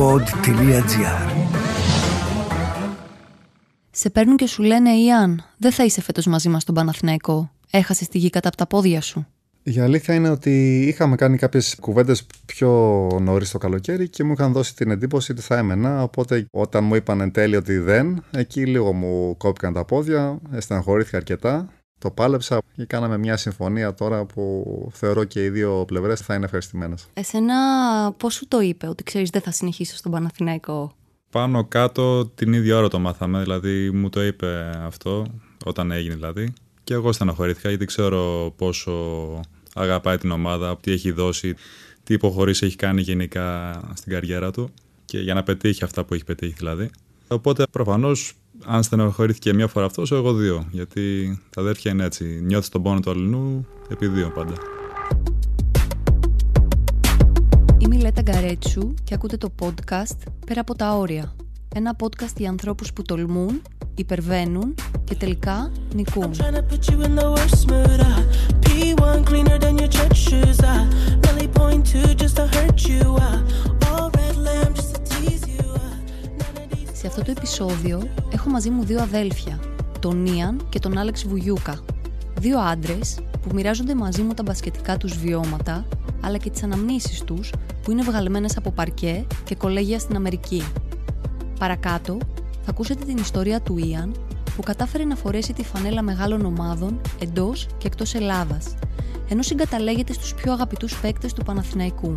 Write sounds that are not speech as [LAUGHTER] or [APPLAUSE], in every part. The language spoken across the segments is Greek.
pod.gr Σε παίρνουν και σου λένε Ιαν, δεν θα είσαι φέτος μαζί μας στον Παναθηναϊκό. Έχασες τη γη κατά από τα πόδια σου. Η αλήθεια είναι ότι είχαμε κάνει κάποιες κουβέντες πιο νωρίς το καλοκαίρι και μου είχαν δώσει την εντύπωση ότι θα έμενα. Οπότε, όταν μου είπαν εν τέλει ότι δεν, εκεί λίγο μου κόπηκαν τα πόδια, στεναχωρήθηκα αρκετά. Το πάλεψα και κάναμε μια συμφωνία τώρα που θεωρώ και οι δύο πλευρές θα είναι ευχαριστημένες. Εσένα πώς σου το είπε ότι ξέρεις δεν θα συνεχίσω στον Παναθηναϊκό. Πάνω κάτω την ίδια ώρα το μάθαμε, δηλαδή μου το είπε αυτό, όταν έγινε δηλαδή. Και εγώ στεναχωρήθηκα γιατί ξέρω πόσο αγαπάει την ομάδα, τι έχει δώσει, τι υποχωρήσει έχει κάνει γενικά στην καριέρα του και για να πετύχει αυτά που έχει πετύχει δηλαδή. Οπότε προφανώς, αν στενοχωρήθηκε μία φορά αυτός, εγώ δύο. Γιατί τα αδέρφια είναι έτσι. Νιώθεις τον πόνο του αλληνού επί δύο πάντα. Είμαι η Λέτα Γκαρέτσου και ακούτε το podcast Πέρα από τα όρια. Ένα podcast για ανθρώπους που τολμούν, υπερβαίνουν και τελικά νικούν. Σε αυτό το επεισόδιο έχω μαζί μου δύο αδέλφια, τον Ιαν και τον Άλεξ Βουγιούκα. Δύο άντρες που μοιράζονται μαζί μου τα μπασκετικά τους βιώματα, αλλά και τις αναμνήσεις τους που είναι βγαλμένες από παρκέ και κολέγια στην Αμερική. Παρακάτω θα ακούσετε την ιστορία του Ιαν που κατάφερε να φορέσει τη φανέλα μεγάλων ομάδων εντός και εκτός Ελλάδας, ενώ συγκαταλέγεται στους πιο αγαπητούς παίκτες του Παναθηναϊκού.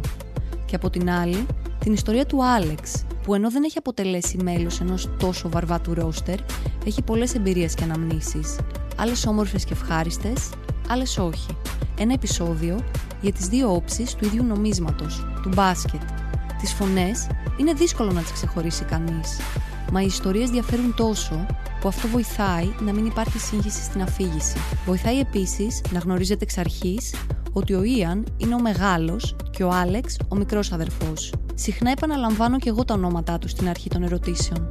Και από την άλλη, την ιστορία του Άλεξ, που ενώ δεν έχει αποτελέσει μέλος ενός τόσο βαρβάτου ρόστερ, έχει πολλές εμπειρίες και αναμνήσεις. Άλλες όμορφες και ευχάριστες, άλλες όχι. Ένα επεισόδιο για τις δύο όψεις του ίδιου νομίσματος, του μπάσκετ. Τις φωνές είναι δύσκολο να τις ξεχωρίσει κανείς. Μα οι ιστορίες διαφέρουν τόσο που αυτό βοηθάει να μην υπάρχει σύγχυση στην αφήγηση. Βοηθάει επίσης να γνωρίζετε εξ αρχής ότι ο Ιαν είναι ο μεγάλος και ο Άλεξ ο μικρός αδερφός. Συχνά επαναλαμβάνω και εγώ τα ονόματά τους στην αρχή των ερωτήσεων.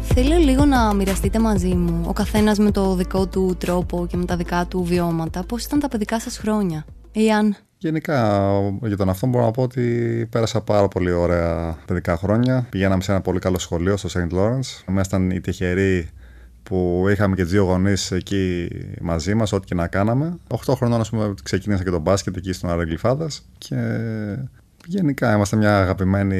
Θέλω λίγο να μοιραστείτε μαζί μου, ο καθένας με το δικό του τρόπο και με τα δικά του βιώματα, πώς ήταν τα παιδικά σας χρόνια. Ιαν, Γενικά, για τον αυτό μπορώ να πω ότι πέρασα πάρα πολύ ωραία παιδικά χρόνια. Πηγαίναμε σε ένα πολύ καλό σχολείο στο St. Lawrence. Ήμασταν οι τυχεροί που είχαμε και του δύο γονείς εκεί μαζί μας, ό,τι και να κάναμε. 8 χρονών, ας πούμε, ξεκίνησα και τον μπάσκετ εκεί στον Αραγκλειφάδα. Και γενικά είμαστε μια αγαπημένη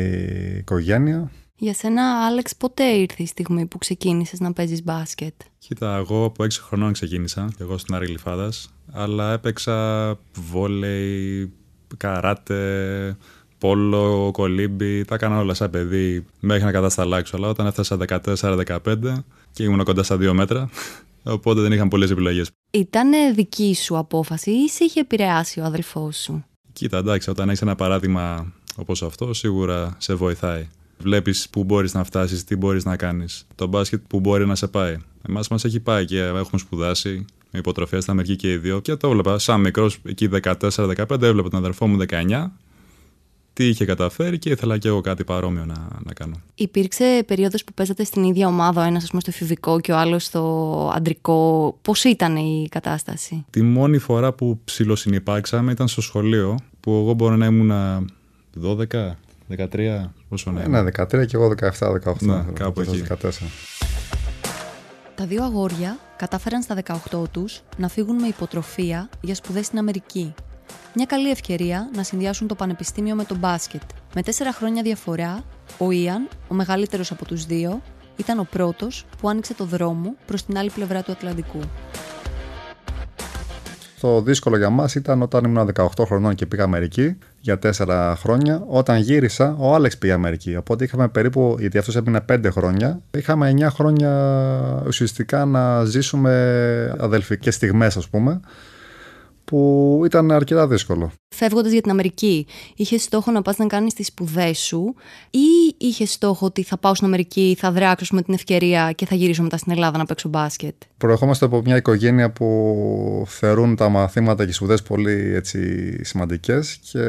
οικογένεια. για σένα Άλεξ πότε ήρθε η στιγμή που ξεκίνησες να παίζεις μπάσκετ; Κοίτα, εγώ από 6 χρονών ξεκίνησα, και εγώ στην Άρη Γλυφάδας, αλλά έπαιξα βόλεϊ, καράτε, πόλο, κολύμπι, τα έκανα όλα σαν παιδί μέχρι να κατασταλάξω. Αλλά όταν έφτασα 14-15 και ήμουν κοντά στα 2 μέτρα, [LAUGHS] οπότε δεν είχαν πολλές επιλογές. Ήταν δική σου απόφαση ή σε είχε επηρεάσει ο αδελφός σου; Κοίτα, εντάξει, όταν έχεις ένα παράδειγμα όπως αυτό, σίγουρα σε βοηθάει. Βλέπεις πού μπορείς να φτάσεις, τι μπορείς να κάνεις. Το μπάσκετ που μπορεί να σε πάει. Εμάς μας έχει πάει και έχουμε σπουδάσει με υποτροφία στην Αμερική και οι δύο. Και το έβλεπα σαν μικρός, εκεί 14-15, έβλεπα τον αδερφό μου 19, τι είχε καταφέρει και ήθελα και εγώ κάτι παρόμοιο να, να κάνω. Υπήρξε περίοδος που παίζατε στην ίδια ομάδα, ο ένας ας πούμε στο εφηβικό και ο άλλος στο αντρικό. Πώς ήταν η κατάσταση; Τη μόνη φορά που ψιλοσυνυπάρξαμε ήταν στο σχολείο, που εγώ μπορεί να ήμουν 12, 13, πόσο να ήμουν. Ναι, 13 και εγώ 17-18. Ναι, κάπου εκεί. 14. Τα δύο αγόρια κατάφεραν στα 18 τους να φύγουν με υποτροφία για σπουδές στην Αμερική. Μια καλή ευκαιρία να συνδυάσουν το πανεπιστήμιο με το μπάσκετ. Με τέσσερα χρόνια διαφορά, ο Ιαν, ο μεγαλύτερος από τους δύο, ήταν ο πρώτος που άνοιξε το δρόμο προς την άλλη πλευρά του Ατλαντικού. Το δύσκολο για μας ήταν όταν ήμουν 18 χρονών και πήγα Αμερική για 4 χρόνια. Όταν γύρισα, ο Άλεξ πήγε Αμερική. Οπότε είχαμε περίπου, γιατί αυτός έμεινε 5 χρόνια, είχαμε 9 χρόνια ουσιαστικά να ζήσουμε αδελφικές στιγμές, ας πούμε, που ήταν αρκετά δύσκολο. Φεύγοντας για την Αμερική, είχες στόχο να πας να κάνεις τις σπουδές σου, ή είχες στόχο ότι θα πάω στην Αμερική, θα δράξω με την ευκαιρία και θα γυρίσω μετά στην Ελλάδα να παίξω μπάσκετ; Προερχόμαστε από μια οικογένεια που θεωρούν τα μαθήματα και οι σπουδές πολύ έτσι, σημαντικές και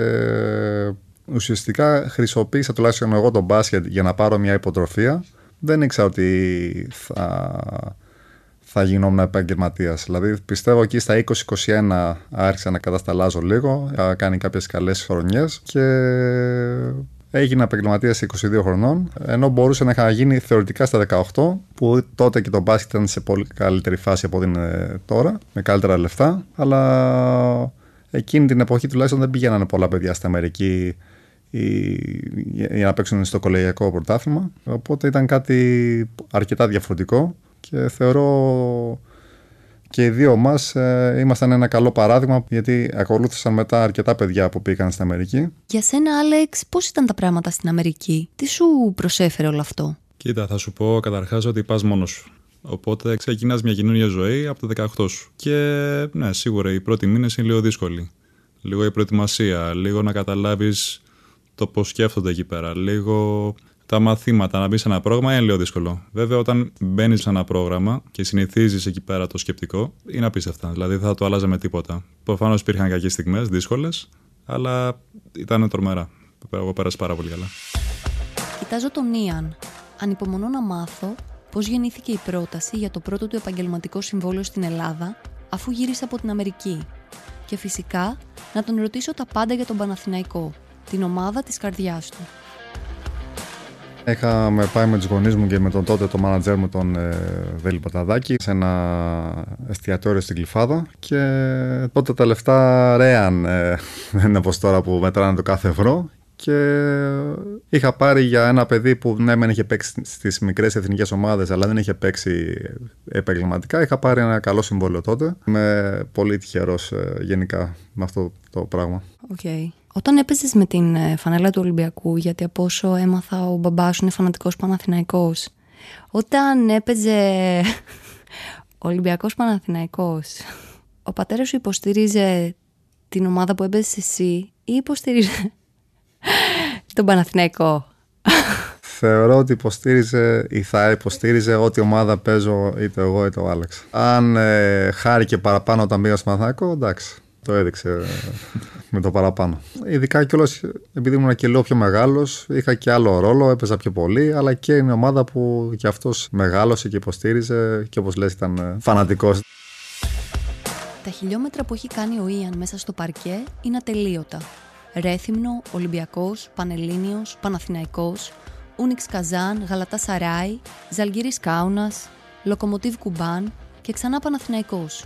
ουσιαστικά χρησιμοποίησα τουλάχιστον εγώ το μπάσκετ για να πάρω μια υποτροφία. Δεν ήξερα ότι θα, θα γινόμουν επαγγελματίας. Δηλαδή πιστεύω εκεί στα 20-21 άρχισα να κατασταλάζω λίγο, είχα κάνει κάποιες καλές χρονιές και Έγινα επαγγελματίας 22 χρονών, ενώ μπορούσε να είχα γίνει θεωρητικά στα 18, που τότε και το μπάσκετ ήταν σε πολύ καλύτερη φάση από ό,τι είναι τώρα, με καλύτερα λεφτά. Αλλά εκείνη την εποχή τουλάχιστον δεν πηγαίνανε πολλά παιδιά στην Αμερική για να παίξουν στο κολεγιακό πρωτάθλημα. Οπότε ήταν κάτι αρκετά διαφορετικό και θεωρώ και οι δύο μας ε, ήμασταν ένα καλό παράδειγμα γιατί ακολούθησαν μετά αρκετά παιδιά που πήγαν στην Αμερική. Για σένα, Άλεξ, πώς ήταν τα πράγματα στην Αμερική, τι σου προσέφερε όλο αυτό; Κοίτα, θα σου πω καταρχάς ότι πας μόνος σου. Οπότε ξεκινάς μια καινούργια ζωή από τα 18 σου. Και ναι, σίγουρα οι πρώτοι μήνες είναι λίγο δύσκολοι. Λίγο η προετοιμασία, λίγο να καταλάβεις το πώς σκέφτονται εκεί πέρα. Λίγο τα μαθήματα, να μπεις σε ένα πρόγραμμα είναι λίγο δύσκολο. Βέβαια, όταν μπαίνεις σε ένα πρόγραμμα και συνηθίζεις εκεί πέρα το σκεπτικό, είναι απίστευτα. Δηλαδή, δεν θα το άλλαζε με τίποτα. Προφανώς υπήρχαν κακές στιγμές, δύσκολες, αλλά ήταν τρομερά. Εγώ πέρασα πάρα πολύ καλά. Κοιτάζω τον Ιαν. Ανυπομονώ να μάθω πώς γεννήθηκε η πρόταση για το πρώτο του επαγγελματικό συμβόλαιο στην Ελλάδα, αφού γύρισε από την Αμερική. Και φυσικά να τον ρωτήσω τα πάντα για τον Παναθηναϊκό, την ομάδα της καρδιάς του. Είχαμε πάει με τους γονείς μου και με τον τότε το μάνατζέρ μου τον ε, Βέλη Παταδάκη σε ένα εστιατόριο στην Κλειφάδα και τότε τα λεφτά ρέαν, ε, [LAUGHS] δεν είναι όπως τώρα που μετράνε το κάθε ευρώ και είχα πάρει για ένα παιδί που ναι μεν είχε παίξει στις μικρές εθνικές ομάδες αλλά δεν είχε παίξει επαγγελματικά είχα πάρει ένα καλό συμβόλαιο τότε είμαι πολύ τυχερός ε, γενικά με αυτό το πράγμα Okay. Όταν έπαιζες με την ε, φανέλα του Ολυμπιακού, γιατί από όσο έμαθα ο μπαμπάς σου είναι φανατικός Παναθηναϊκός, όταν έπαιζε ο [LAUGHS] Ολυμπιακός Παναθηναϊκός, ο πατέρας σου υποστήριζε την ομάδα που έπαιζες εσύ ή υποστήριζε [LAUGHS] τον Παναθηναϊκό; Θεωρώ ότι υποστήριζε ή θα υποστήριζε ό,τι ομάδα παίζω είτε εγώ είτε ο Άλεξ. Αν ε, χάρηκε παραπάνω όταν πήγα στο Παναθηναϊκό, εντάξει. Το έδειξε με το παραπάνω. Ειδικά κιόλας επειδή ήμουν και λίγο πιο μεγάλος, είχα και άλλο ρόλο, έπαιζα πιο πολύ, αλλά και είναι ομάδα που κι αυτός μεγάλωσε και υποστήριζε και όπως λες ήταν φανατικός. Τα χιλιόμετρα που έχει κάνει ο Ιαν μέσα στο παρκέ είναι ατελείωτα. Ρέθυμνο, Ολυμπιακός, Πανελλήνιος, Παναθηναϊκός, Ούνιξ Καζάν, Γαλατά Σαράι, Ζαλγίρης Κάουνας, Λοκομοτίβ Κουμπάν και ξανά Παναθηναϊκός.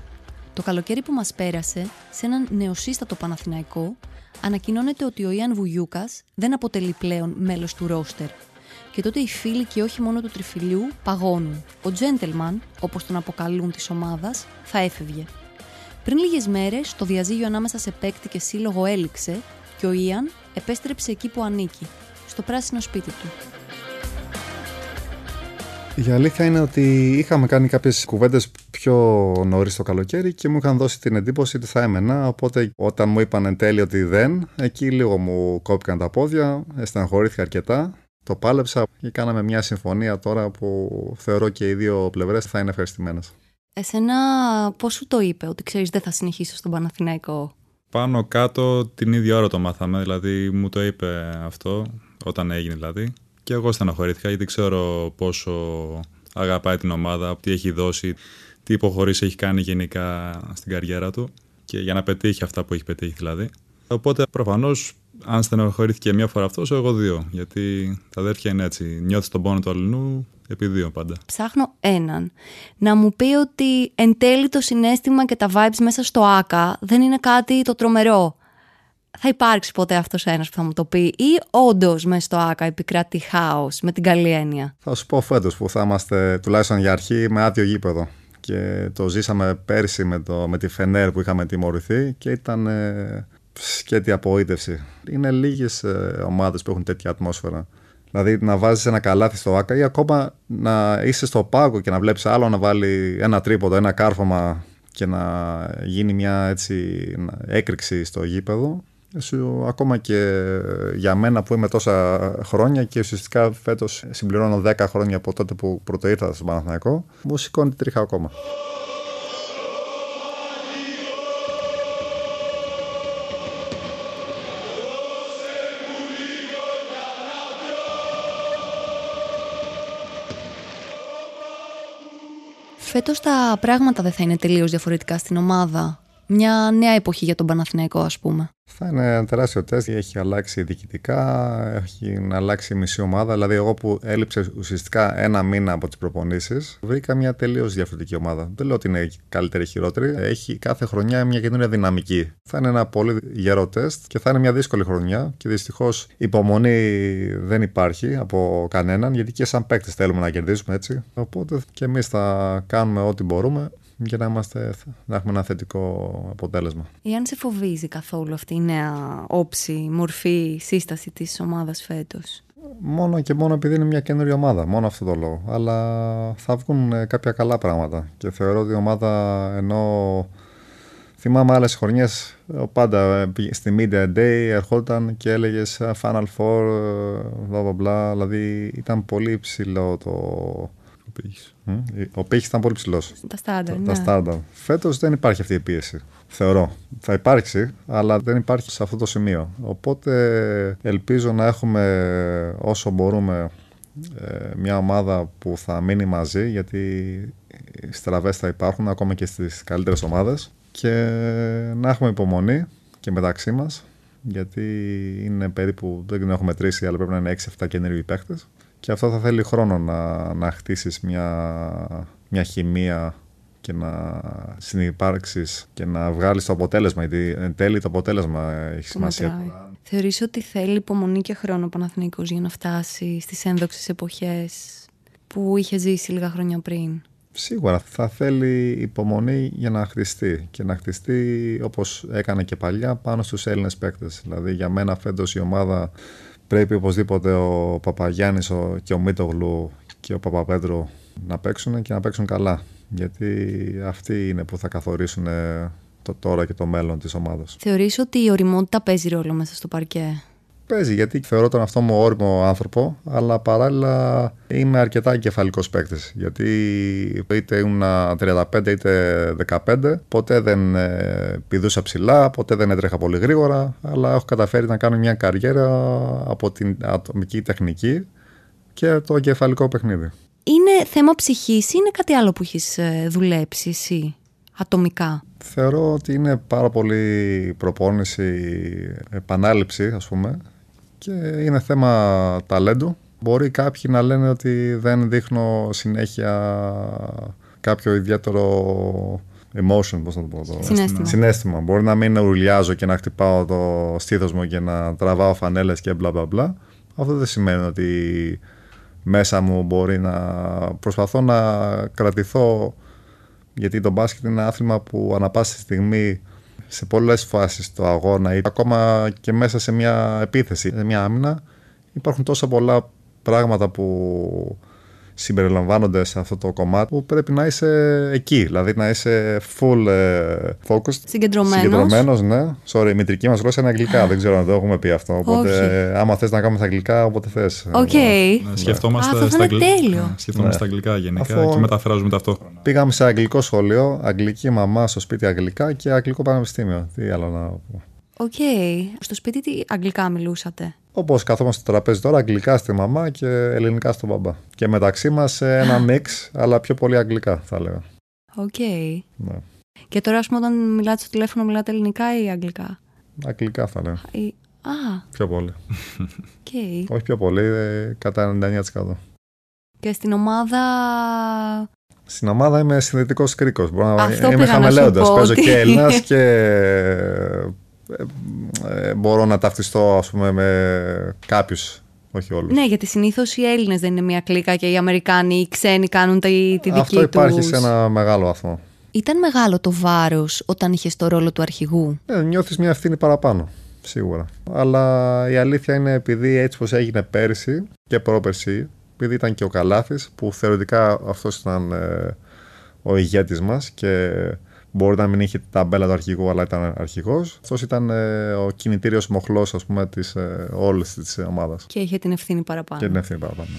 Το καλοκαίρι που μας πέρασε, σε έναν νεοσύστατο Παναθηναϊκό, ανακοινώνεται ότι ο Ιαν Βουγιούκας δεν αποτελεί πλέον μέλος του ρόστερ. Και τότε οι φίλοι και όχι μόνο του τριφυλιού παγώνουν. Ο gentleman, όπως τον αποκαλούν της ομάδας, θα έφευγε. Πριν λίγες μέρες, το διαζύγιο ανάμεσα σε παίκτη και σύλλογο έληξε και ο Ιαν επέστρεψε εκεί που ανήκει, στο πράσινο σπίτι του. Η αλήθεια είναι ότι είχαμε κάνει κάποιες κουβέντες πιο νωρίς το καλοκαίρι και μου είχαν δώσει την εντύπωση ότι θα έμενα. Οπότε, όταν μου είπαν εν τέλει ότι δεν, εκεί λίγο μου κόπηκαν τα πόδια, στεναχωρήθηκα αρκετά. Το πάλεψα και κάναμε μια συμφωνία τώρα που θεωρώ και οι δύο πλευρές θα είναι ευχαριστημένες. Εσένα πώς σου το είπε ότι ξέρεις δεν θα συνεχίσω στον Παναθηναϊκό; Πάνω κάτω την ίδια ώρα το μάθαμε, δηλαδή μου το είπε αυτό, όταν έγινε δηλαδή. Και εγώ στεναχωρήθηκα γιατί ξέρω πόσο αγαπάει την ομάδα, τι έχει δώσει, τι υποχωρήσει έχει κάνει γενικά στην καριέρα του και για να πετύχει αυτά που έχει πετύχει δηλαδή. Οπότε προφανώς, αν στεναχωρήθηκε μία φορά αυτός, εγώ δύο. Γιατί τα αδέρφια είναι έτσι. Νιώθεις τον πόνο του αλληνού επί δύο πάντα. Ψάχνω έναν να μου πει ότι εν τέλει το συνέστημα και τα vibes μέσα στο ΆΚΑ δεν είναι κάτι το τρομερό. Θα υπάρξει ποτέ αυτός ένας που θα μου το πει, ή όντως μέσα στο ΆΚΑ επικρατεί χάος με την καλή έννοια; Θα σου πω φέτος που θα είμαστε τουλάχιστον για αρχή με άδειο γήπεδο. Και το ζήσαμε πέρσι με, το, με τη Φενέρ που είχαμε τιμωρηθεί και ήταν ε, σκέτη απογοήτευση. Είναι λίγες ε, ομάδες που έχουν τέτοια ατμόσφαιρα. Δηλαδή να βάζεις ένα καλάθι στο ΆΚΑ ή ακόμα να είσαι στο πάγκο και να βλέπεις άλλο να βάλει ένα τρίποδο, ένα κάρφωμα και να γίνει μια έτσι έκρηξη στο γήπεδο σου, ακόμα και για μένα που είμαι τόσα χρόνια και ουσιαστικά φέτος συμπληρώνω 10 χρόνια από τότε που πρώτο ήρθα στον Παναθηναϊκό, μου σηκώνει τρίχα ακόμα. Φέτος τα πράγματα δεν θα είναι τελείως διαφορετικά στην ομάδα. Μια νέα εποχή για τον Παναθηναϊκό, ας πούμε. Θα είναι ένα τεράστιο τεστ. Έχει αλλάξει διοικητικά, έχει αλλάξει η μισή ομάδα. Δηλαδή, εγώ που έλειψε ουσιαστικά ένα μήνα από τις προπονήσεις, βρήκα μια τελείως διαφορετική ομάδα. Δεν λέω ότι είναι καλύτερη ή χειρότερη. Έχει κάθε χρονιά μια καινούργια δυναμική. Θα είναι ένα πολύ γερό τεστ και θα είναι μια δύσκολη χρονιά. Και δυστυχώς υπομονή δεν υπάρχει από κανέναν, γιατί και σαν παίκτες θέλουμε να κερδίσουμε έτσι. Οπότε και εμείς θα κάνουμε ό,τι μπορούμε για να, είμαστε, να έχουμε ένα θετικό αποτέλεσμα. Ή αν σε φοβίζει καθόλου αυτή η νέα όψη, μορφή, σύσταση της ομάδας φέτος; Μόνο και μόνο επειδή είναι μια καινούργια ομάδα, μόνο αυτό το λόγο. Αλλά θα βγουν ε, κάποια καλά πράγματα. Και θεωρώ ότι η ομάδα ενώ θυμάμαι άλλες χρονιές πάντα ε, στη Media Day ερχόταν και έλεγε Final Four, bla bla bla. Δηλαδή ήταν πολύ υψηλό το, πύχης. Μμ, Ο πύχη ήταν πολύ ψηλός. Τα στάνταρ, Τα ναι. στάνταρ. Φέτος δεν υπάρχει αυτή η πίεση. Θεωρώ. Θα υπάρξει, αλλά δεν υπάρχει σε αυτό το σημείο. Οπότε ελπίζω να έχουμε όσο μπορούμε ε, μια ομάδα που θα μείνει μαζί, γιατί οι στραβές θα υπάρχουν ακόμα και στις καλύτερες ομάδες και να έχουμε υπομονή και μεταξύ μας γιατί είναι περίπου, δεν έχουμε τρεις, αλλά πρέπει να είναι 6-7 καινούργιοι παίχτες και αυτό θα θέλει χρόνο να, να χτίσεις μια, μια χημεία και να συνυπάρξεις και να βγάλεις το αποτέλεσμα γιατί εν τέλει το αποτέλεσμα έχει Που σημασία. μετράει. Θεωρείς ότι θέλει υπομονή και χρόνο ο Παναθηναϊκός για να φτάσει στις ένδοξες εποχές που είχε ζήσει λίγα χρόνια πριν; Σίγουρα θα θέλει υπομονή για να χτιστεί και να χτιστεί όπως έκανε και παλιά πάνω στους Έλληνες παίκτες. Δηλαδή για μένα φέτος η ομάδα πρέπει οπωσδήποτε ο Παπαγιάννης ο- και ο Μίτογλου και ο Παπαπέτρου να παίξουν και να παίξουν καλά. Γιατί αυτοί είναι που θα καθορίσουν ε, το τώρα και το μέλλον της ομάδας. Θεωρείς ότι η οριμότητα παίζει ρόλο μέσα στο παρκέ; Παίζει γιατί θεωρώ τον αυτό μου όριμο άνθρωπο, αλλά παράλληλα είμαι αρκετά εγκεφαλικό παίκτης. Γιατί είτε ήμουν 35 είτε 15, ποτέ δεν ε, πηδούσα ψηλά, ποτέ δεν έτρεχα πολύ γρήγορα, αλλά έχω καταφέρει να κάνω μια καριέρα από την ατομική τεχνική και το εγκεφαλικό παιχνίδι. Είναι θέμα ψυχής ή είναι κάτι άλλο που έχεις ε, δουλέψει εσύ ατομικά; Θεωρώ ότι είναι πάρα πολύ προπόνηση, επανάληψη ας πούμε και είναι θέμα ταλέντου. Μπορεί κάποιοι να λένε ότι δεν δείχνω συνέχεια κάποιο ιδιαίτερο emotion, πώς να το πω εδώ. Συνέστημα. Συνέστημα. Μπορεί να μην ουρλιάζω και να χτυπάω το στήθος μου και να τραβάω φανέλες και μπλα μπλα μπλα. Αυτό δεν σημαίνει ότι μέσα μου μπορεί να προσπαθώ να κρατηθώ γιατί το μπάσκετ είναι ένα άθλημα που ανα πάσα στιγμή σε πολλές φάσεις του αγώνα ή ακόμα και μέσα σε μια επίθεση, σε μια άμυνα υπάρχουν τόσα πολλά πράγματα που συμπεριλαμβάνονται σε αυτό το κομμάτι που πρέπει να είσαι εκεί, δηλαδή να είσαι full ε, focused. Συγκεντρωμένος. Συγκεντρωμένος, ναι. Sorry, η μητρική μας γλώσσα είναι αγγλικά, δεν ξέρω αν το έχουμε πει αυτό. Οπότε, Όχι. ε, άμα θες να κάνουμε στα αγγλικά, όποτε θες. Οκ. Να σκεφτόμαστε Α, αυτό θα στα είναι αγγλικά. τέλειο. Ναι, σκεφτόμαστε στα αγγλικά γενικά Αφού- και μεταφράζουμε ταυτόχρονα. Πήγαμε σε αγγλικό σχολείο, αγγλική μαμά στο σπίτι αγγλικά και αγγλικό πανεπιστήμιο. Τι άλλο να πω. Οκ. Στο σπίτι τι αγγλικά μιλούσατε; Όπως καθόμαστε στο τραπέζι τώρα, αγγλικά στη μαμά και ελληνικά στον μπαμπά. Και μεταξύ μας ένα [LAUGHS] mix, αλλά πιο πολύ αγγλικά θα έλεγα. Οκ. Ναι. Και τώρα, ας πούμε, όταν μιλάτε στο τηλέφωνο, μιλάτε ελληνικά ή αγγλικά; Αγγλικά θα έλεγα. Ή... Α, Πιο πολύ. οκ. Όχι πιο πολύ, ε, κατά 99%. Και στην ομάδα; Στην ομάδα είμαι συνδετικός κρίκος. Μπορώ να Αυτό είμαι πήγα να σου χαμαιλέοντας. πω, Παίζω ότι- και Έλληνας [LAUGHS] και. Ε, ε, μπορώ να ταυτιστώ, ας πούμε, με κάποιους. Όχι όλους. Ναι, γιατί συνήθως οι Έλληνες δεν είναι μια κλίκα και οι Αμερικάνοι ή οι ξένοι κάνουν τη, τη δική Αυτό υπάρχει τους. σε ένα μεγάλο βαθμό. Ήταν μεγάλο το βάρος όταν είχες το ρόλο του αρχηγού; Ε, νιώθεις μια ευθύνη παραπάνω, σίγουρα. Αλλά η αλήθεια είναι επειδή έτσι πως έγινε πέρσι και πρόπερσι, επειδή ήταν και ο Καλάθης, που θεωρητικά αυτός ήταν ε, ο ηγέτης μας και μπορεί να μην είχε την ταμπέλα του αρχηγού, αλλά ήταν αρχηγός. Αυτός ήταν ε, ο κινητήριος μοχλός, ας πούμε, της ε, όλης της ομάδας. Και είχε την ευθύνη παραπάνω. Και την ευθύνη παραπάνω.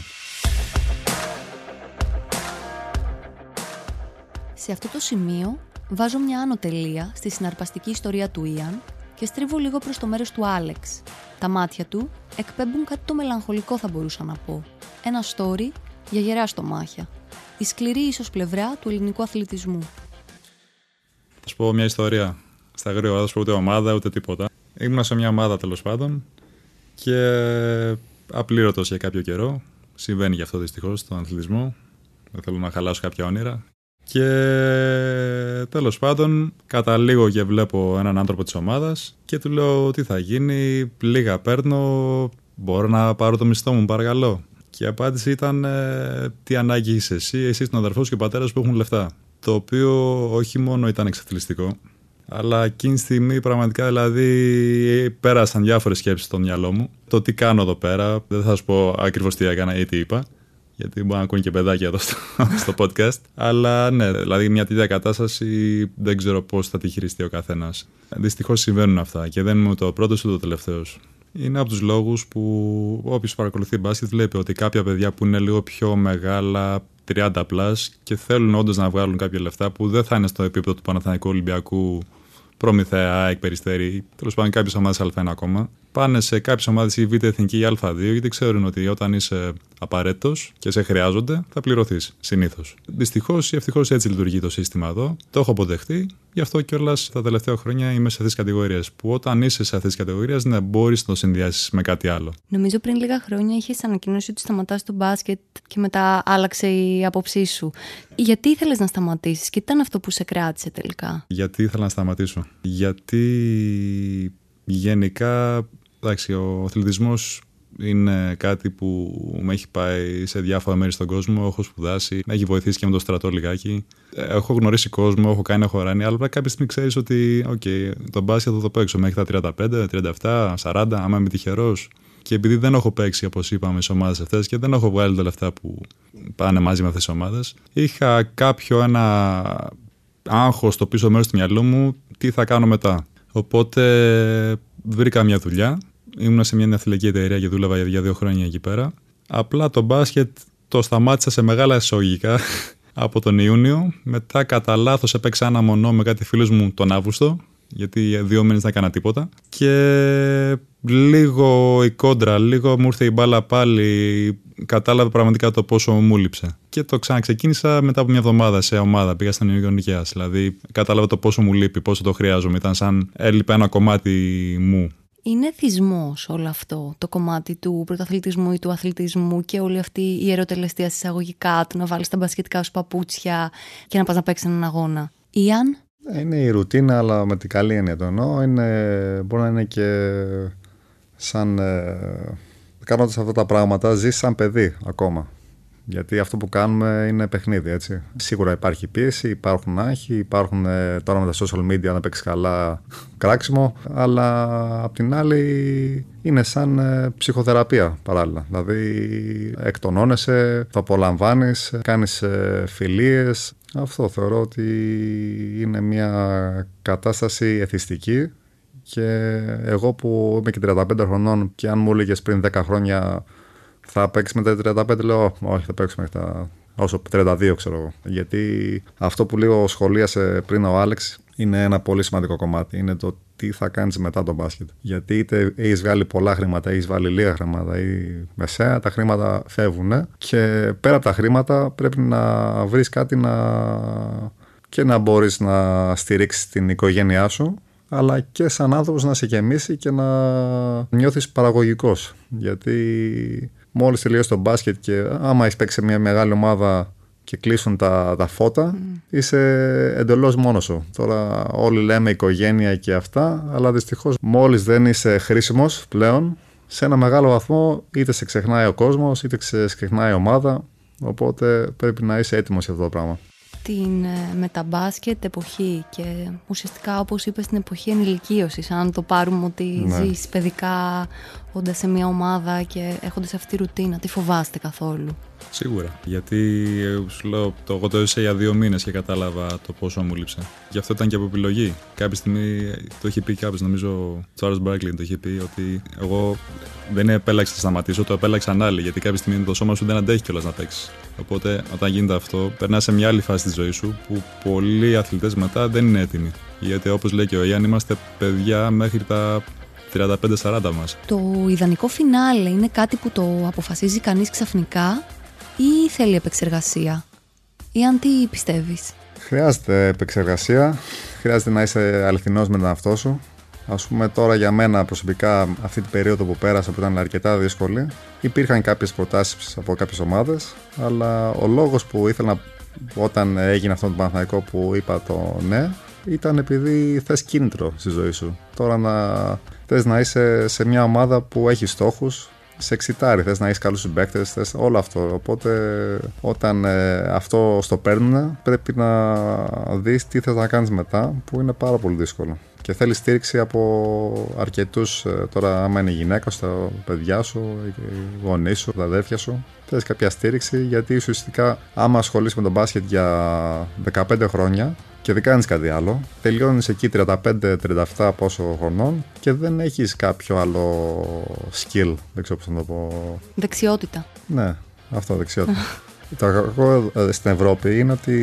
Σε αυτό το σημείο βάζω μια άνω τελεία στη συναρπαστική ιστορία του Ιαν και στρίβω λίγο προς το μέρος του Άλεξ. Τα μάτια του εκπέμπουν κάτι το μελαγχολικό θα μπορούσα να πω. Ένα story για γερά στομάχια. Η σκληρή ίσως πλευρά του ελληνικού αθλητισμού. Θα σου πω μια ιστορία. στα γρήγορα, ούτε ομάδα ούτε τίποτα. Ήμουν σε μια ομάδα τέλος πάντων και απλήρωτος για κάποιο καιρό. Συμβαίνει γι' αυτό δυστυχώς στον αθλητισμό. Δεν θέλω να χαλάσω κάποια όνειρα. Και τέλος πάντων καταλήγω και βλέπω έναν άνθρωπο της ομάδας και του λέω τι θα γίνει, λίγα παίρνω, μπορώ να πάρω το μισθό μου παρακαλώ. Και η απάντηση ήταν ε, τι ανάγκη είσαι εσύ, εσύ τον αδερφός και ο πατέρας που έχουν λεφτά. Το οποίο όχι μόνο ήταν εξαθλιστικό, αλλά εκείνη τη στιγμή πραγματικά δηλαδή πέρασαν διάφορες σκέψεις στο μυαλό μου. Το τι κάνω εδώ πέρα, δεν θα σου πω ακριβώς τι έκανα ή τι είπα γιατί μπορεί να ακούνε και παιδάκια εδώ στο, [LAUGHS] στο podcast. Αλλά ναι, δηλαδή μια τέτοια κατάσταση δεν ξέρω πώς θα τη χειριστεί ο καθένας. Δυστυχώς συμβαίνουν αυτά και δεν είμαι το πρώτος ούτε το τελευταίος. Είναι από τους λόγους που όποιος παρακολουθεί μπάσκετ βλέπει ότι κάποια παιδιά που είναι λίγο πιο μεγάλα, 30 plus και θέλουν όντως να βγάλουν κάποια λεφτά που δεν θα είναι στο επίπεδο του Παναθηναϊκού Ολυμπιακού Προμηθέα, εκπεριστέρη, τέλος πάντων κάποιε ομάδε Α1 ακόμα. Πάνε σε κάποιες ομάδες η Β' Εθνική ή Α2 γιατί ξέρουν ότι όταν είσαι απαραίτητος και σε χρειάζονται, θα πληρωθείς συνήθως. Δυστυχώς ή ευτυχώς έτσι λειτουργεί το σύστημα εδώ. Το έχω αποδεχτεί. Γι' αυτό κιόλας τα τελευταία χρόνια είμαι σε αυτές τις κατηγορίες. Που όταν είσαι σε αυτές τις κατηγορίες, ναι, μπορείς να το συνδυάσεις με κάτι άλλο. Νομίζω πριν λίγα χρόνια είχες ανακοινώσει ότι σταματάς το μπάσκετ και μετά άλλαξε η άποψή σου. Γιατί ήθελες να σταματήσεις και τι ήταν αυτό που σε κράτησε τελικά; Γιατί ήθελα να σταματήσω. Γιατί γενικά εντάξει, ο αθλητισμός είναι κάτι που με έχει πάει σε διάφορα μέρη στον κόσμο. Έχω σπουδάσει, με έχει βοηθήσει και με το στρατό λιγάκι. Έχω γνωρίσει κόσμο, έχω κάνει, έχω ράνει. Αλλά κάποια στιγμή ξέρεις ότι, OK, το μπάσκετ θα το παίξω μέχρι τα 35, 37, 40, άμα είμαι τυχερός. Και επειδή δεν έχω παίξει, όπως είπαμε, στι ομάδες αυτέ και δεν έχω βγάλει τα λεφτά που πάνε μαζί με αυτές τις ομάδες, είχα κάποιο ένα άγχος στο πίσω μέρος του μυαλού μου τι θα κάνω μετά. Οπότε βρήκα μια δουλειά ήμουν σε μια ναυτιλιακή εταιρεία και δούλευα για δύο χρόνια εκεί πέρα. Απλά το μπάσκετ το σταμάτησα σε μεγάλα εισαγωγικά [LAUGHS] από τον Ιούνιο. Μετά κατά λάθος έπαιξα ένα μονό με κάτι φίλους μου τον Αύγουστο, γιατί δύο μήνες δεν έκανα τίποτα. Και λίγο η κόντρα, λίγο μου ήρθε η μπάλα πάλι. Κατάλαβα πραγματικά το πόσο μου λείψε. Και το ξαναξεκίνησα μετά από μια εβδομάδα σε ομάδα. Πήγα στην Ιωνικαία. Δηλαδή, κατάλαβα το πόσο μου λείπει, πόσο το χρειάζομαι. Ήταν σαν έλειπε ένα κομμάτι μου είναι θυσμός όλο αυτό το κομμάτι του πρωταθλητισμού ή του αθλητισμού και όλη αυτή η ερωτελεστία εισαγωγικά του να βάλεις τα μπασκετικά σου παπούτσια και να πας να παίξεις έναν αγώνα. Ιαν; Είναι η ρουτίνα αλλά με την καλή έννοια το εννοώ. Είναι, μπορεί να είναι και σαν ε, κάνοντας αυτά τα πράγματα ζεις σαν παιδί ακόμα. Γιατί αυτό που κάνουμε είναι παιχνίδι, έτσι. Σίγουρα υπάρχει πίεση, υπάρχουν άγχη, υπάρχουν ε, τώρα με τα social media να παίξεις καλά κράξιμο, αλλά απ' την άλλη είναι σαν ε, ψυχοθεραπεία παράλληλα. Δηλαδή εκτονώνεσαι, το απολαμβάνεις, κάνεις ε, φιλίες. Αυτό θεωρώ ότι είναι μια κατάσταση εθιστική και εγώ που είμαι και 35 χρονών και αν μου έλεγες πριν 10 χρόνια θα παίξεις με τα 35, λέω όχι θα παίξω μέχρι τα όσο 32 ξέρω εγώ. Γιατί αυτό που λίγο σχολίασε πριν ο Άλεξ είναι ένα πολύ σημαντικό κομμάτι. Είναι το τι θα κάνεις μετά τον μπάσκετ. Γιατί είτε έχεις βγάλει πολλά χρήματα, έχεις βάλει λίγα χρήματα ή μεσαία, τα χρήματα φεύγουν. Και πέρα από τα χρήματα πρέπει να βρεις κάτι να. και να μπορείς να στηρίξεις την οικογένειά σου αλλά και σαν άνθρωπος να σε γεμίσει και να νιώθεις παραγωγικός. Γιατί μόλις τελειώσει το μπάσκετ και άμα έχει παίξει σε μια μεγάλη ομάδα και κλείσουν τα, τα φώτα, mm. είσαι εντελώς μόνος σου. Τώρα όλοι λέμε οικογένεια και αυτά, αλλά δυστυχώς μόλις δεν είσαι χρήσιμος πλέον, σε ένα μεγάλο βαθμό είτε σε ξεχνάει ο κόσμος, είτε σε ξεχνάει η ομάδα. Οπότε πρέπει να είσαι έτοιμος για αυτό το πράγμα την ε, μεταμπάσκετ εποχή και ουσιαστικά όπως είπες την εποχή ενηλικίωσης αν το πάρουμε ότι ναι. ζεις παιδικά όντας σε μια ομάδα και έχοντας αυτή τη ρουτίνα τι φοβάστε καθόλου; Σίγουρα. Γιατί ε, σου λέω, το, εγώ το έζησα για δύο μήνες και κατάλαβα το πόσο μου λείψε. Γι' αυτό ήταν και από επιλογή. Κάποια στιγμή το είχε πει κάποιος, νομίζω ο Τσάρλ Μπάρκλιν το είχε πει, ότι εγώ δεν επέλεξα να σταματήσω, το επέλεξαν άλλοι. Γιατί κάποια στιγμή το σώμα σου δεν αντέχει κιόλας να παίξεις. Οπότε όταν γίνεται αυτό, περνάς σε μια άλλη φάση της ζωής σου που πολλοί αθλητές μετά δεν είναι έτοιμοι. Γιατί όπως λέει και ο Ιαν, είμαστε παιδιά μέχρι τα 35-40 μας. Το ιδανικό φινάλε είναι κάτι που το αποφασίζει κανείς ξαφνικά; Ή θέλει επεξεργασία; Ή αν τι πιστεύεις; Χρειάζεται επεξεργασία, χρειάζεται να είσαι αληθινός με τον εαυτό σου. Ας πούμε τώρα για μένα προσωπικά αυτή την περίοδο που πέρασα που ήταν αρκετά δύσκολη υπήρχαν κάποιες προτάσεις από κάποιες ομάδες αλλά ο λόγος που ήθελα να, όταν έγινε αυτό το Παναθηναϊκό που είπα το ναι ήταν επειδή θες κίνητρο στη ζωή σου. Τώρα να θες να είσαι σε μια ομάδα που έχει στόχους, σε εξητάρει, θες να έχεις καλούς συμπαίκτες, θες όλο αυτό. Οπότε όταν ε, αυτό στο παίρνουν πρέπει να δεις τι θες να κάνεις μετά που είναι πάρα πολύ δύσκολο. Και θέλεις στήριξη από αρκετούς. Τώρα, άμα είναι η γυναίκα σου, τα παιδιά σου, οι γονείς σου, τα αδέρφια σου, θέλει κάποια στήριξη γιατί ουσιαστικά, άμα ασχολείσαι με τον μπάσκετ για 15 χρόνια, και δεν κάνεις κάτι άλλο. Τελειώνεις εκεί 35-37 πόσο χρονών και δεν έχεις κάποιο άλλο skill. Δεν ξέρω πώς να το πω. Δεξιότητα. Ναι, αυτό δεξιότητα. [LAUGHS] Το κακό ε, στην Ευρώπη είναι ότι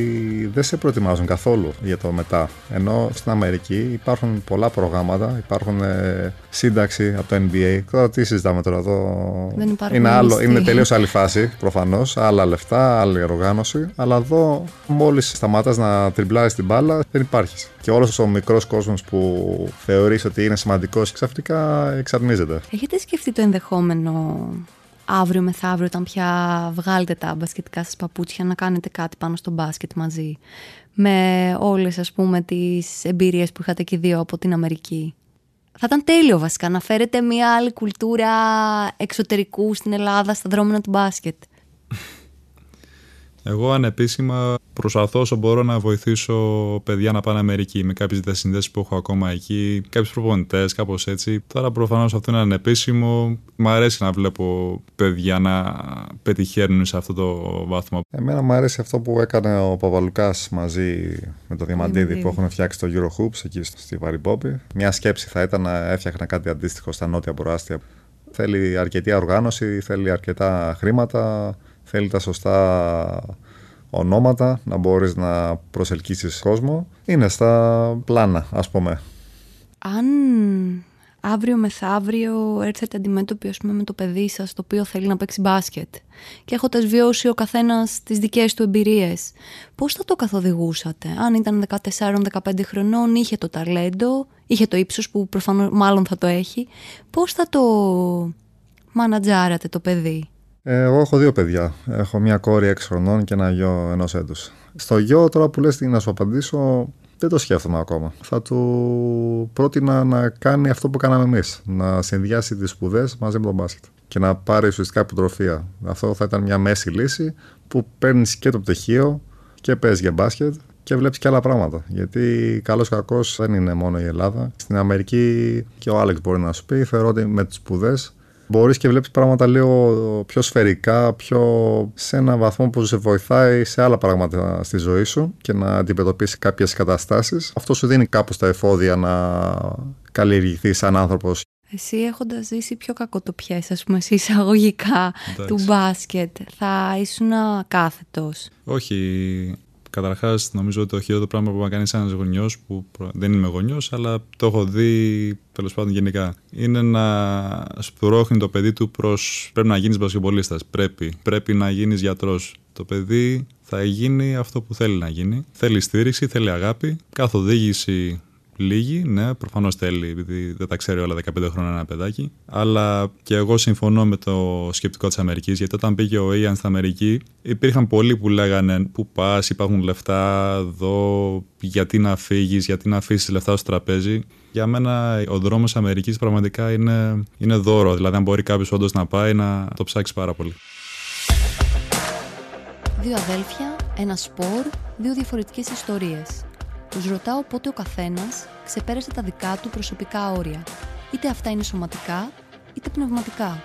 δεν σε προετοιμάζουν καθόλου για το μετά. Ενώ στην Αμερική υπάρχουν πολλά προγράμματα, υπάρχουν ε, σύνταξη από το NBA. Τώρα τι συζητάμε τώρα εδώ. Δεν υπάρχουν είναι, άλλο, μισθοί. είναι τελείως άλλη φάση προφανώς. Άλλα λεφτά, άλλη οργάνωση. Αλλά εδώ μόλις σταματάς να τριμπλάρεις την μπάλα δεν υπάρχεις. Και όλος ο μικρός κόσμος που θεωρείς ότι είναι σημαντικός ξαφνικά εξαρμίζεται. Έχετε σκεφτεί το ενδεχόμενο αύριο μεθαύριο όταν πια βγάλετε τα μπασκετικά σας παπούτσια να κάνετε κάτι πάνω στο μπάσκετ μαζί με όλες ας πούμε τις εμπειρίες που είχατε και οι δύο από την Αμερική. Θα ήταν τέλειο βασικά να φέρετε μια άλλη κουλτούρα εξωτερικού στην Ελλάδα στα δρόμενα του μπάσκετ. Εγώ ανεπίσημα προσπαθώ όσο μπορώ να βοηθήσω παιδιά να πάνε Αμερική με κάποιες διασυνδέσεις που έχω ακόμα εκεί, κάποιους προπονητές, κάπως έτσι. Τώρα προφανώς αυτό είναι ανεπίσημο. Μ' αρέσει να βλέπω παιδιά να πετυχαίνουν σε αυτό το βάθμο. Εμένα μου αρέσει αυτό που έκανε ο Παπαλουκάς μαζί με το Διαμαντίδη Διαμαντίδη. που έχουν φτιάξει το Eurohoops εκεί στο- στη Βαρυπόπη. Μια σκέψη θα ήταν να έφτιαχνα κάτι αντίστοιχο στα νότια προάστια. Θέλει αρκετή οργάνωση, θέλει αρκετά χρήματα, θέλει τα σωστά ονόματα, να μπορείς να προσελκύσεις κόσμο. Είναι στα πλάνα, ας πούμε. Αν αύριο μεθαύριο έρθετε αντιμέτωποι ας πούμε, με το παιδί σας το οποίο θέλει να παίξει μπάσκετ και έχοντας βιώσει ο καθένας τις δικές του εμπειρίες, πώς θα το καθοδηγούσατε; Αν ήταν 14-15 χρονών, είχε το ταλέντο, είχε το ύψος που προφανώς μάλλον θα το έχει, πώς θα το μανατζάρατε το παιδί; Ε, Εγώ έχω δύο παιδιά. Έχω μια κόρη 6 χρονών και ένα γιο ενός έτους. Στο γιο, τώρα που λες τι να σου απαντήσω, δεν το σκέφτομαι ακόμα. Θα του πρότεινα να κάνει αυτό που κάναμε εμείς. Να συνδυάσει τις σπουδές μαζί με τον μπάσκετ. Και να πάρει ουσιαστικά υποτροφία. Αυτό θα ήταν μια μέση λύση που παίρνεις και το πτυχίο και παίζεις για μπάσκετ και βλέπεις και άλλα πράγματα. Γιατί καλός κακός δεν είναι μόνο η Ελλάδα. Στην Αμερική και ο Άλεξ μπορεί να σου πει, θεωρώ ότι με τις σπουδές μπορείς και βλέπεις πράγματα λίγο πιο σφαιρικά, πιο σε ένα βαθμό που σε βοηθάει σε άλλα πράγματα στη ζωή σου και να αντιμετωπίσεις κάποιες καταστάσεις. Αυτό σου δίνει κάπως τα εφόδια να καλλιεργηθείς σαν άνθρωπος. Εσύ έχοντας ζήσει πιο κακοτοπιές, ας πούμε, σε εισαγωγικά Εντάξει. του μπάσκετ, θα ήσουν κάθετος; Όχι. Καταρχάς, νομίζω ότι το χειρότερο πράγμα που να κάνει ένας γονιός, που προ- δεν είμαι γονιός, αλλά το έχω δει τέλος πάντων γενικά, είναι να σπρώχνει το παιδί του προς πρέπει να γίνεις μπασκετμπολίστας. Πρέπει. Πρέπει να γίνεις γιατρός. Το παιδί θα γίνει αυτό που θέλει να γίνει. Θέλει στήριξη, θέλει αγάπη, καθοδήγηση λίγη, ναι, προφανώς θέλει, επειδή δεν τα ξέρει όλα 15 χρόνια ένα παιδάκι. Αλλά και εγώ συμφωνώ με το σκεπτικό της Αμερικής, γιατί όταν πήγε ο Ιαν στην Αμερική, υπήρχαν πολλοί που λέγανε Πού πας, υπάρχουν λεφτά εδώ, γιατί να φύγεις, γιατί να αφήσεις λεφτά στο τραπέζι. Για μένα ο δρόμος Αμερικής πραγματικά είναι, είναι δώρο. Δηλαδή, αν μπορεί κάποιος όντως να πάει, να το ψάξει πάρα πολύ. Δύο αδέλφια, ένα σπορ, δύο διαφορετικές ιστορίες. Τους ρωτάω πότε ο καθένας ξεπέρασε τα δικά του προσωπικά όρια. Είτε αυτά είναι σωματικά, είτε πνευματικά.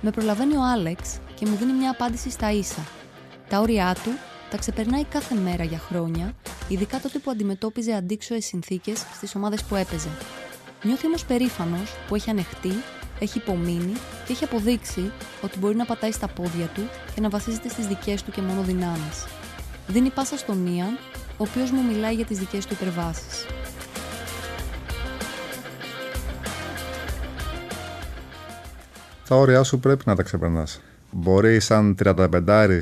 Με προλαβαίνει ο Άλεξ και μου δίνει μια απάντηση στα ίσα. Τα όρια του τα ξεπερνάει κάθε μέρα για χρόνια, ειδικά τότε που αντιμετώπιζε αντίξωες συνθήκες στις ομάδες που έπαιζε. Νιώθει όμως περήφανος που έχει ανεχτεί, έχει υπομείνει και έχει αποδείξει ότι μπορεί να πατάει στα πόδια του και να βασίζεται στις δικές του και μόνο δυνάμεις. Δίνει πάσα στον Ιαν, ο οποίος μου μιλάει για τις δικές του υπερβάσεις. Τα όρια σου πρέπει να τα ξεπερνάς. Μπορεί σαν 35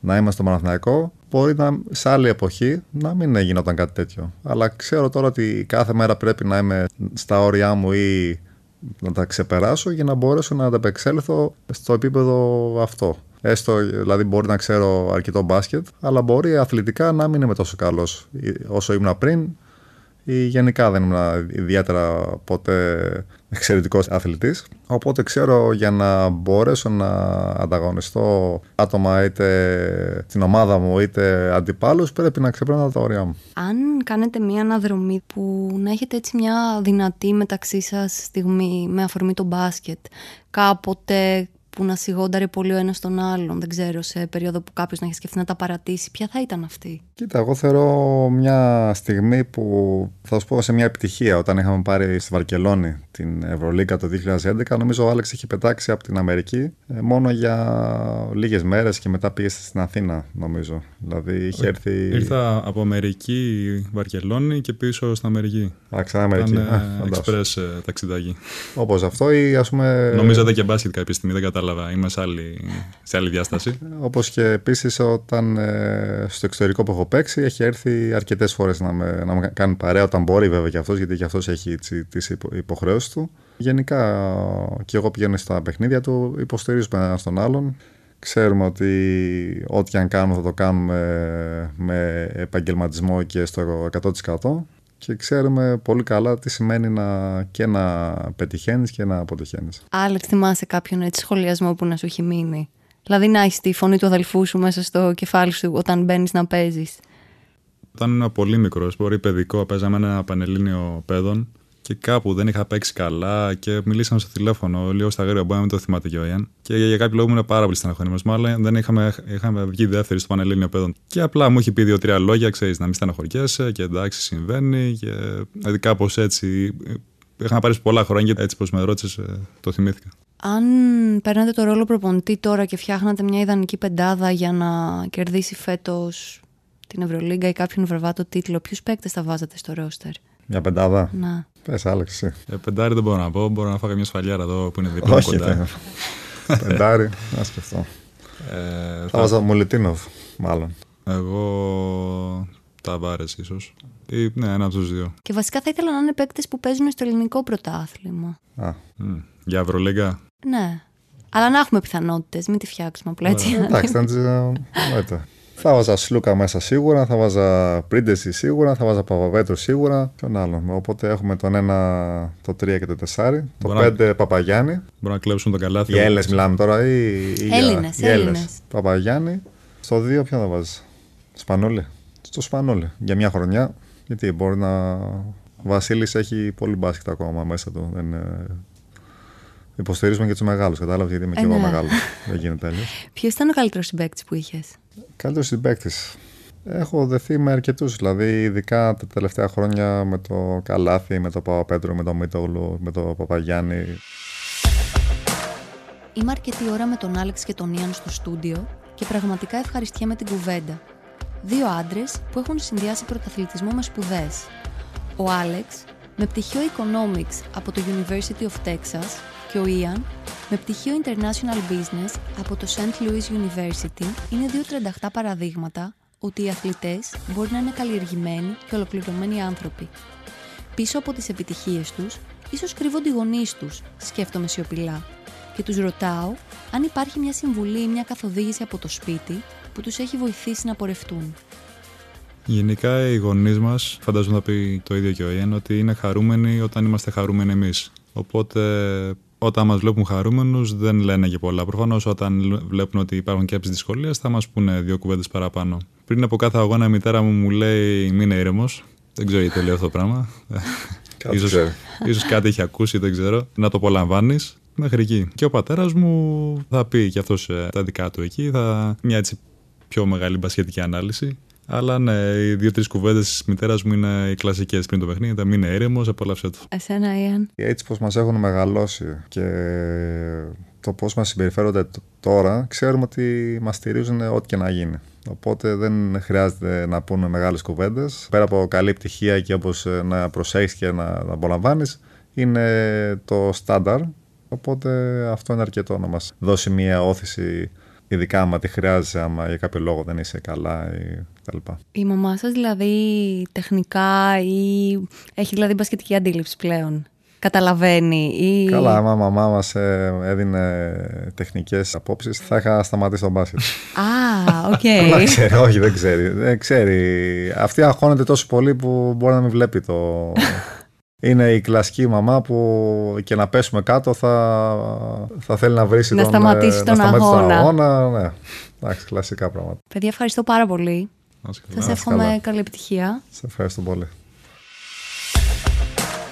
να είμαστε στο Παναθηναϊκό Μπορεί να, σε άλλη εποχή να μην γινόταν κάτι τέτοιο. Αλλά ξέρω τώρα ότι κάθε μέρα πρέπει να είμαι στα όρια μου ή να τα ξεπεράσω για να μπορέσω να ανταπεξέλθω στο επίπεδο αυτό. Έστω, δηλαδή, μπορεί να ξέρω αρκετό μπάσκετ, αλλά μπορεί αθλητικά να μην είμαι τόσο καλός όσο ήμουν πριν ή γενικά δεν ήμουν ιδιαίτερα ποτέ εξαιρετικός αθλητής. Οπότε ξέρω για να μπορέσω να ανταγωνιστώ άτομα είτε στην ομάδα μου είτε αντιπάλους, πρέπει να ξεπερνάω τα όρια μου. Αν κάνετε μια αναδρομή που να έχετε έτσι μια δυνατή μεταξύ σας στιγμή με αφορμή το μπάσκετ, κάποτε που να σιγόνταρε πολύ ο ένας τον άλλον. Δεν ξέρω, σε περίοδο που κάποιος να έχει σκεφτεί να τα παρατήσει. Ποια θα ήταν αυτή; Κοίτα, εγώ θεωρώ μια στιγμή που θα σου πω σε μια επιτυχία. Όταν είχαμε πάρει στη Βαρκελόνη την Ευρωλίγκα το 2011, νομίζω ο Άλεξ είχε πετάξει από την Αμερική ε, μόνο για λίγες μέρες και μετά πήγε στην Αθήνα, νομίζω. Δηλαδή είχε έρθει. Ήρθα από Αμερική, Βαρκελόνη και πίσω στην Αμερική. Α, ξανά Αμερική. Ήταν εξπρές ταξιδάκι. Όπως αυτό ή ας πούμε. Νομίζω και μπάσκετ κάποια στιγμή, δεν κατάλαβα. Είμαι σε άλλη, σε άλλη διάσταση. [LAUGHS] Όπως και επίσης όταν ε, στο εξωτερικό που έχω παίξει, έχει έρθει αρκετές φορές να, με, να με κάνει παρέα όταν μπορεί βέβαια και αυτός, γιατί και αυτός έχει τις υποχρεώσεις του. Γενικά και εγώ πηγαίνω στα παιχνίδια του, υποστηρίζουμε ένα τον άλλον. Ξέρουμε ότι ό,τι αν κάνουμε θα το κάνουμε με επαγγελματισμό και στο 100% και ξέρουμε πολύ καλά τι σημαίνει να, και να πετυχαίνεις και να αποτυχαίνεις. Άλεξ, θυμάσαι κάποιον έτσι σχολιασμό που να σου έχει μείνει; Δηλαδή να έχεις τη φωνή του αδελφού σου μέσα στο κεφάλι σου όταν μπαίνεις να παίζεις. Όταν ήμουν πολύ μικρός, μπορεί παιδικό, παίζαμε ένα πανελλήνιο παιδών και κάπου δεν είχα παίξει καλά και μιλήσαμε στο τηλέφωνο λίγο στα γρήγορα. Μπορεί να μην το θυμάται και ο Ιαν. Και για κάποιο λόγο ήμουν πάρα πολύ στεναχωρημένο. Μάλλον δεν είχαμε, είχαμε βγει δεύτερη στο Πανελλήνιο Παιδών. Και απλά μου έχει πει δύο-τρία λόγια, ξέρεις, να μην στεναχωριέσαι και εντάξει, συμβαίνει. Και... Δηλαδή κάπως έτσι. Είχα πάρει πολλά χρόνια και έτσι πώ με ρώτησες, το θυμήθηκα. Αν παίρνατε το ρόλο προπονητή τώρα και φτιάχνατε μια ιδανική πεντάδα για να κερδίσει φέτος την Ευρωλίγκα ή κάποιον βραβάτο τίτλο, ποιους παίκτες θα βάζατε στο ρόστερ; Μια πεντάδα. Να. Πες, Άλεξ. Ε, πεντάρι δεν μπορώ να πω. Μπορώ να φάω μια σφαλιάρα εδώ που είναι δίπλα Όχι, κοντά. πεντάρι, να σκεφτώ. Ε, θα βάζα Μολυτίνοφ, μάλλον. Εγώ τα βάρε ίσως. Ή ναι, ένα από τους δύο. Και βασικά θα ήθελα να είναι παίκτες που παίζουν στο ελληνικό πρωτάθλημα. Α, Μμ. Για Ευρωλίγκα. Ναι. Αλλά να έχουμε πιθανότητες, μην τη φτιάξουμε απλά έτσι. εντάξει, θα τις, ε, εννοείται. Θα βάζα Σλούκα μέσα σίγουρα, θα βάζα Πρίντεση σίγουρα, θα βάζα Παπαβέτρο σίγουρα. Ποιον άλλον. Οπότε έχουμε τον 1, το 3 και το 4. Το Μπορώ να- 5 Παπαγιάννη. Μπορούν να κλέψουν τον καλάθι. Για Έλληνες μιλάμε τώρα ή. ή για- Έλληνες, για Έλληνες. Παπαγιάννη. Στο 2 ποιον θα βάζεις; Σπανούλη. Στο Σπανούλη. Για μια χρονιά. Γιατί μπορεί να. Ο Βασίλης έχει πολύ μπάσκετ ακόμα μέσα του. Δεν, είναι- Υποστηρίζουμε και τους μεγάλους. Κατάλαβες γιατί είμαι Ε, και εγώ ναι. μεγάλος. [LAUGHS] Δεν γίνεται αλλιώς. Ποιος ήταν ο καλύτερος συμπαίκτη που είχες; Καλύτερο συμπαίκτη. Έχω δεθεί με αρκετούς. Δηλαδή, ειδικά τα τελευταία χρόνια με το Καλάθι, με το Παπαπέτρο, με το Μίτογλου, με το Παπαγιάννη. Είμαι αρκετή ώρα με τον Άλεξ και τον Ιαν στο στούντιο και πραγματικά ευχαριστιέμαι την κουβέντα. Δύο άντρες που έχουν συνδυάσει πρωταθλητισμό με σπουδές. Ο Άλεξ με πτυχίο Economics από το University of Texas και ο Ιαν με πτυχίο International Business από το St. Louis University είναι δύο 38 παραδείγματα ότι οι αθλητές μπορεί να είναι καλλιεργημένοι και ολοκληρωμένοι άνθρωποι. Πίσω από τις επιτυχίες τους, ίσως κρύβονται οι γονείς τους, σκέφτομαι σιωπηλά. Και τους ρωτάω αν υπάρχει μια συμβουλή ή μια καθοδήγηση από το σπίτι που τους έχει βοηθήσει να πορευτούν. Γενικά οι γονείς μας, φαντάζομαι θα πει το ίδιο και ο Ιαν, ότι είναι χαρούμενοι όταν είμαστε χαρούμενοι εμείς. Οπότε όταν μας βλέπουν χαρούμενους δεν λένε και πολλά. Προφανώς όταν βλέπουν ότι υπάρχουν κάποιε δυσκολίες θα μας πούνε δύο κουβέντες παραπάνω. Πριν από κάθε αγώνα η μητέρα μου μου λέει μείνε ήρεμος. Δεν ξέρω γιατί το λέω αυτό το πράγμα. Κάτι ίσως, ξέρει. ίσως κάτι έχει ακούσει, δεν ξέρω. Να το απολαμβάνεις. Μέχρι εκεί. Και ο πατέρας μου θα πει και αυτός τα δικά του εκεί. Θα μια έτσι πιο μεγάλη μπασχετική ανάλυση. Αλλά ναι, οι δύο-τρεις κουβέντες της μητέρας μου είναι οι κλασικές πριν το παιχνίδι. Τα μείνε ήρεμος, απόλαυσέ το. Εσένα, Ιαν. Έτσι πως μας έχουν μεγαλώσει και το πώς μας συμπεριφέρονται τ- τώρα, ξέρουμε ότι μας στηρίζουν ό,τι και να γίνει. Οπότε δεν χρειάζεται να πούνε μεγάλες κουβέντες. Πέρα από καλή πτυχία και όπως ε, να προσέχεις και να, να απολαμβάνεις, είναι το στάνταρ. Οπότε αυτό είναι αρκετό να μας δώσει μια ώθηση ειδικά άμα τη χρειάζεσαι, άμα για κάποιο λόγο δεν είσαι καλά ή τα λοιπά. Η μαμά σας δηλαδή τεχνικά ή έχει δηλαδή μπασκετική αντίληψη πλέον; Καταλαβαίνει ή... Καλά, άμα η μαμά μας ε, έδινε τεχνικές απόψεις, θα είχα σταματήσει το μπάσκετ. Α, οκ. [LAUGHS] Δεν ξέρει, όχι, δεν ξέρει. Δεν ξέρει. Αυτή αγχώνεται τόσο πολύ που μπορεί να μην βλέπει το. [LAUGHS] Είναι η κλασική μαμά που και να πέσουμε κάτω θα, θα θέλει να βρει Να τον, σταματήσει ε, τον να σταματήσει αγώνα. αγώνα. Ναι. Εντάξει, κλασικά πράγματα. Παιδιά, ευχαριστώ πάρα πολύ. Να είσαι καλά. Σας είσαι εύχομαι καλά. καλή επιτυχία. Σε ευχαριστώ πολύ.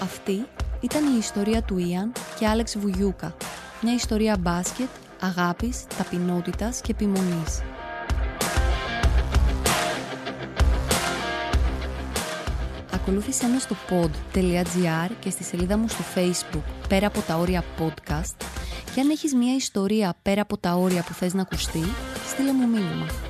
Αυτή ήταν η ιστορία του Ιαν και Άλεξ Βουγιούκα. Μια ιστορία μπάσκετ, αγάπης, ταπεινότητας και επιμονής. Ακολούθησέ με στο pod.gr και στη σελίδα μου στο facebook πέρα από τα όρια podcast και αν έχεις μια ιστορία πέρα από τα όρια που θες να ακουστεί, στείλε μου μήνυμα.